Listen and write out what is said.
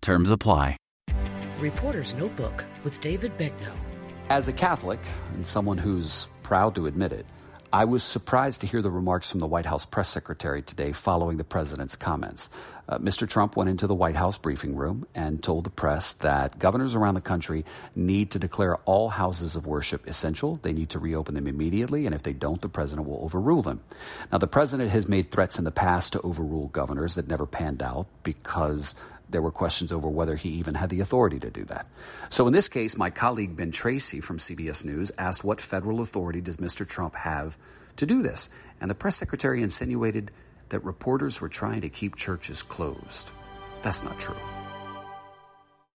Terms apply. Reporter's Notebook with David Begnaud. As a Catholic, and someone who's proud to admit it, I was surprised to hear the remarks from the White House press secretary today following the president's comments. Uh, Mr. Trump went into the White House briefing room and told the press that governors around the country need to declare all houses of worship essential. They need to reopen them immediately, and if they don't, the president will overrule them. Now, the president has made threats in the past to overrule governors that never panned out because there were questions over whether he even had the authority to do that. So in this case, my colleague Ben Tracy from CBS News asked what federal authority does Mr. Trump have to do this? And the press secretary insinuated that reporters were trying to keep churches closed. That's not true.